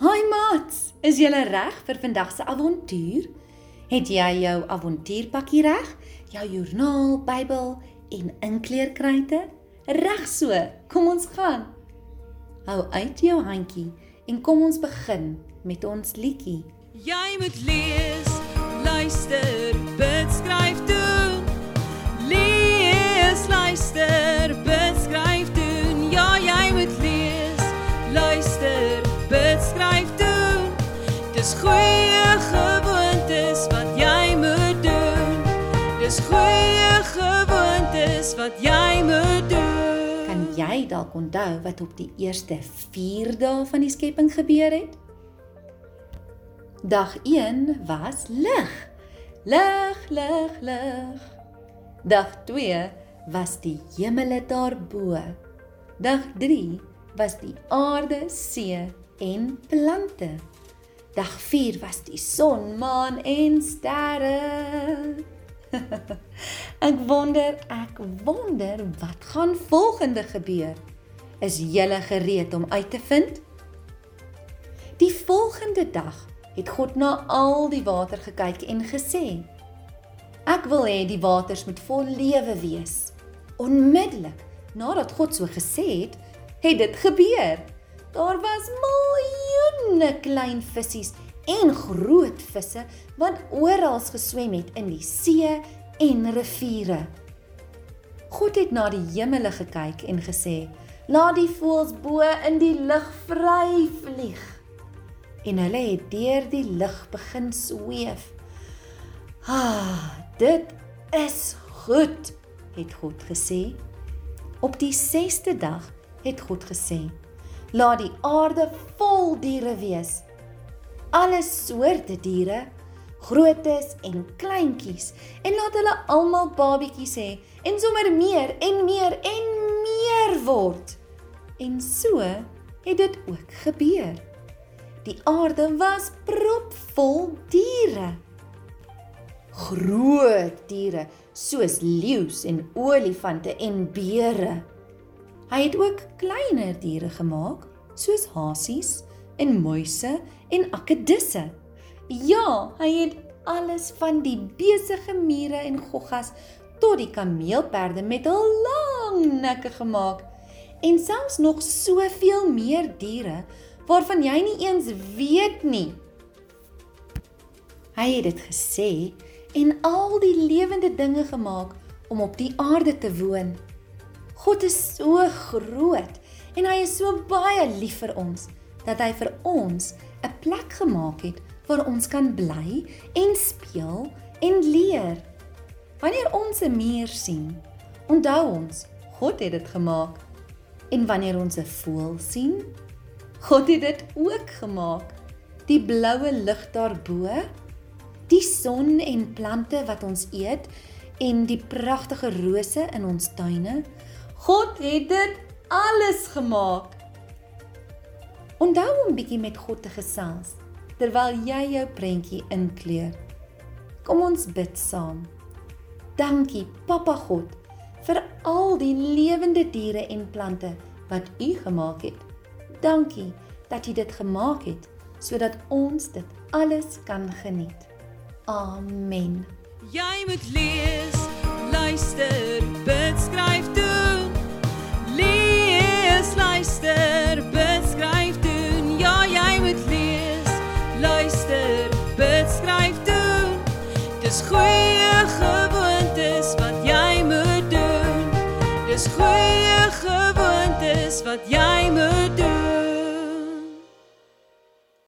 Haai maats, is jy reg vir vandag se avontuur? Het jy jou avontuurpakkie reg? Jou joernaal, Bybel en inkleerkryte? Reg so. Kom ons gaan. Hou uit jou handjie en kom ons begin met ons liedjie. Jy moet lees, luister, bid, skryf doen. Dis goeie gewoontes wat jy moet doen. Dis goeie gewoontes wat jy moet doen. Kan jy dalk onthou wat op die eerste 4 dae van die skepping gebeur het? Dag 1 was lig. Lig, lig, lig. Dag 2 was die hemele daarbo. Dag 3 was die aarde, see en plante. Dag 4 was die son, maan en sterre. ek wonder, ek wonder wat gaan volgende gebeur. Is julle gereed om uit te vind? Die volgende dag het God na al die water gekyk en gesê: Ek wil hê die waters moet vol lewe wees. Onmiddellik nadat God so gesê het, het dit gebeur. Daar was miljoene klein visse en groot visse wat oral geswem het in die see en riviere. God het na die hemele gekyk en gesê: "Laat die voëls bo in die lug vry vlieg." en hulle het deur die lug begin sweef. Ah, dit is goed, het God gesê. Op die 6ste dag het God gesê: Laat die aarde vol diere wees. Alle soorte diere, grootes en kleintjies, en laat hulle almal babietjies hê en sommer meer en meer en meer word. En so het dit ook gebeur. Die aarde was propvol diere. Groot diere soos leeu's en olifante en beere. Hy het ook kleiner diere gemaak soos hasies en muise en akedisse. Ja, hy het alles van die besige mure en goggas tot die kameelperde met 'n lang nekke gemaak en selfs nog soveel meer diere waarvan jy nie eens weet nie. Hy het dit gesê en al die lewende dinge gemaak om op die aarde te woon. God is so groot en hy is so baie lief vir ons dat hy vir ons 'n plek gemaak het waar ons kan bly en speel en leer. Wanneer ons 'n muur sien, onthou ons God het dit gemaak. En wanneer ons 'n voël sien, God het dit ook gemaak. Die bloue lig daarbo, die son en plante wat ons eet en die pragtige rose in ons tuine. God het dit alles gemaak. Onthou om bietjie met God te gesels terwyl jy jou prentjie inkleur. Kom ons bid saam. Dankie, Papa God, vir al die lewende diere en plante wat U gemaak het. Dankie dat jy dit gemaak het sodat ons dit alles kan geniet. Amen. Jy moet lees, luister, jy moet doen.